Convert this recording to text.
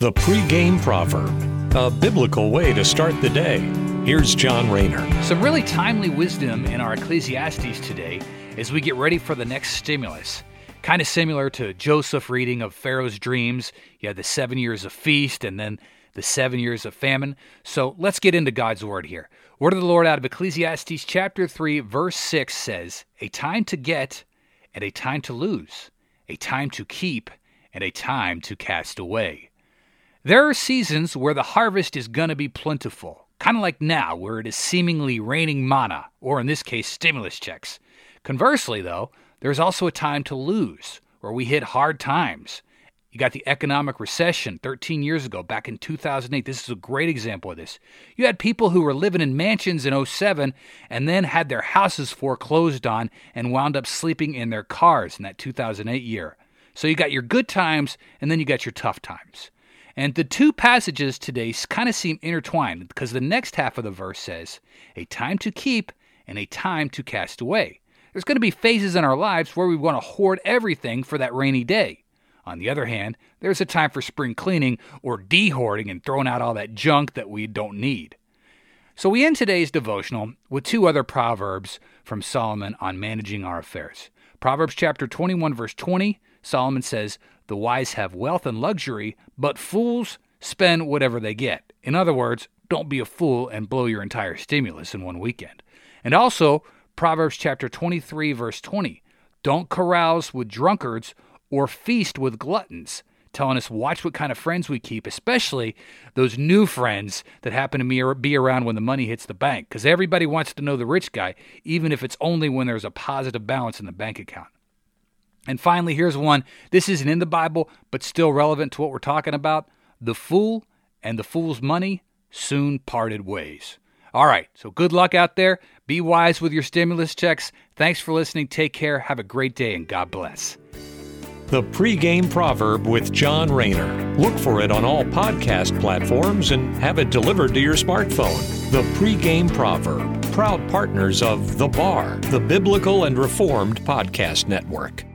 The pregame proverb, a biblical way to start the day. Here's John Rayner. Some really timely wisdom in our Ecclesiastes today as we get ready for the next stimulus. Kind of similar to Joseph reading of Pharaoh's dreams. You had the seven years of feast and then the seven years of famine. So let's get into God's word here. Word of the Lord out of Ecclesiastes chapter 3, verse 6 says, A time to get and a time to lose, a time to keep and a time to cast away. There are seasons where the harvest is going to be plentiful, kind of like now, where it is seemingly raining manna, or in this case, stimulus checks. Conversely, though, there's also a time to lose, where we hit hard times. You got the economic recession 13 years ago, back in 2008. This is a great example of this. You had people who were living in mansions in 07 and then had their houses foreclosed on and wound up sleeping in their cars in that 2008 year. So you got your good times and then you got your tough times. And the two passages today kind of seem intertwined because the next half of the verse says, a time to keep and a time to cast away. There's going to be phases in our lives where we want to hoard everything for that rainy day. On the other hand, there's a time for spring cleaning or dehoarding and throwing out all that junk that we don't need. So we end today's devotional with two other proverbs from Solomon on managing our affairs. Proverbs chapter 21 verse 20, Solomon says, the wise have wealth and luxury, but fools spend whatever they get. In other words, don't be a fool and blow your entire stimulus in one weekend. And also, Proverbs chapter 23 verse 20, don't carouse with drunkards or feast with gluttons, telling us watch what kind of friends we keep, especially those new friends that happen to be around when the money hits the bank because everybody wants to know the rich guy even if it's only when there's a positive balance in the bank account. And finally, here's one. This isn't in the Bible, but still relevant to what we're talking about. The fool and the fool's money soon parted ways. All right, so good luck out there. Be wise with your stimulus checks. Thanks for listening. Take care. Have a great day, and God bless. The pregame proverb with John Rayner. Look for it on all podcast platforms and have it delivered to your smartphone. The pregame proverb, proud partners of The Bar, the Biblical and Reformed Podcast Network.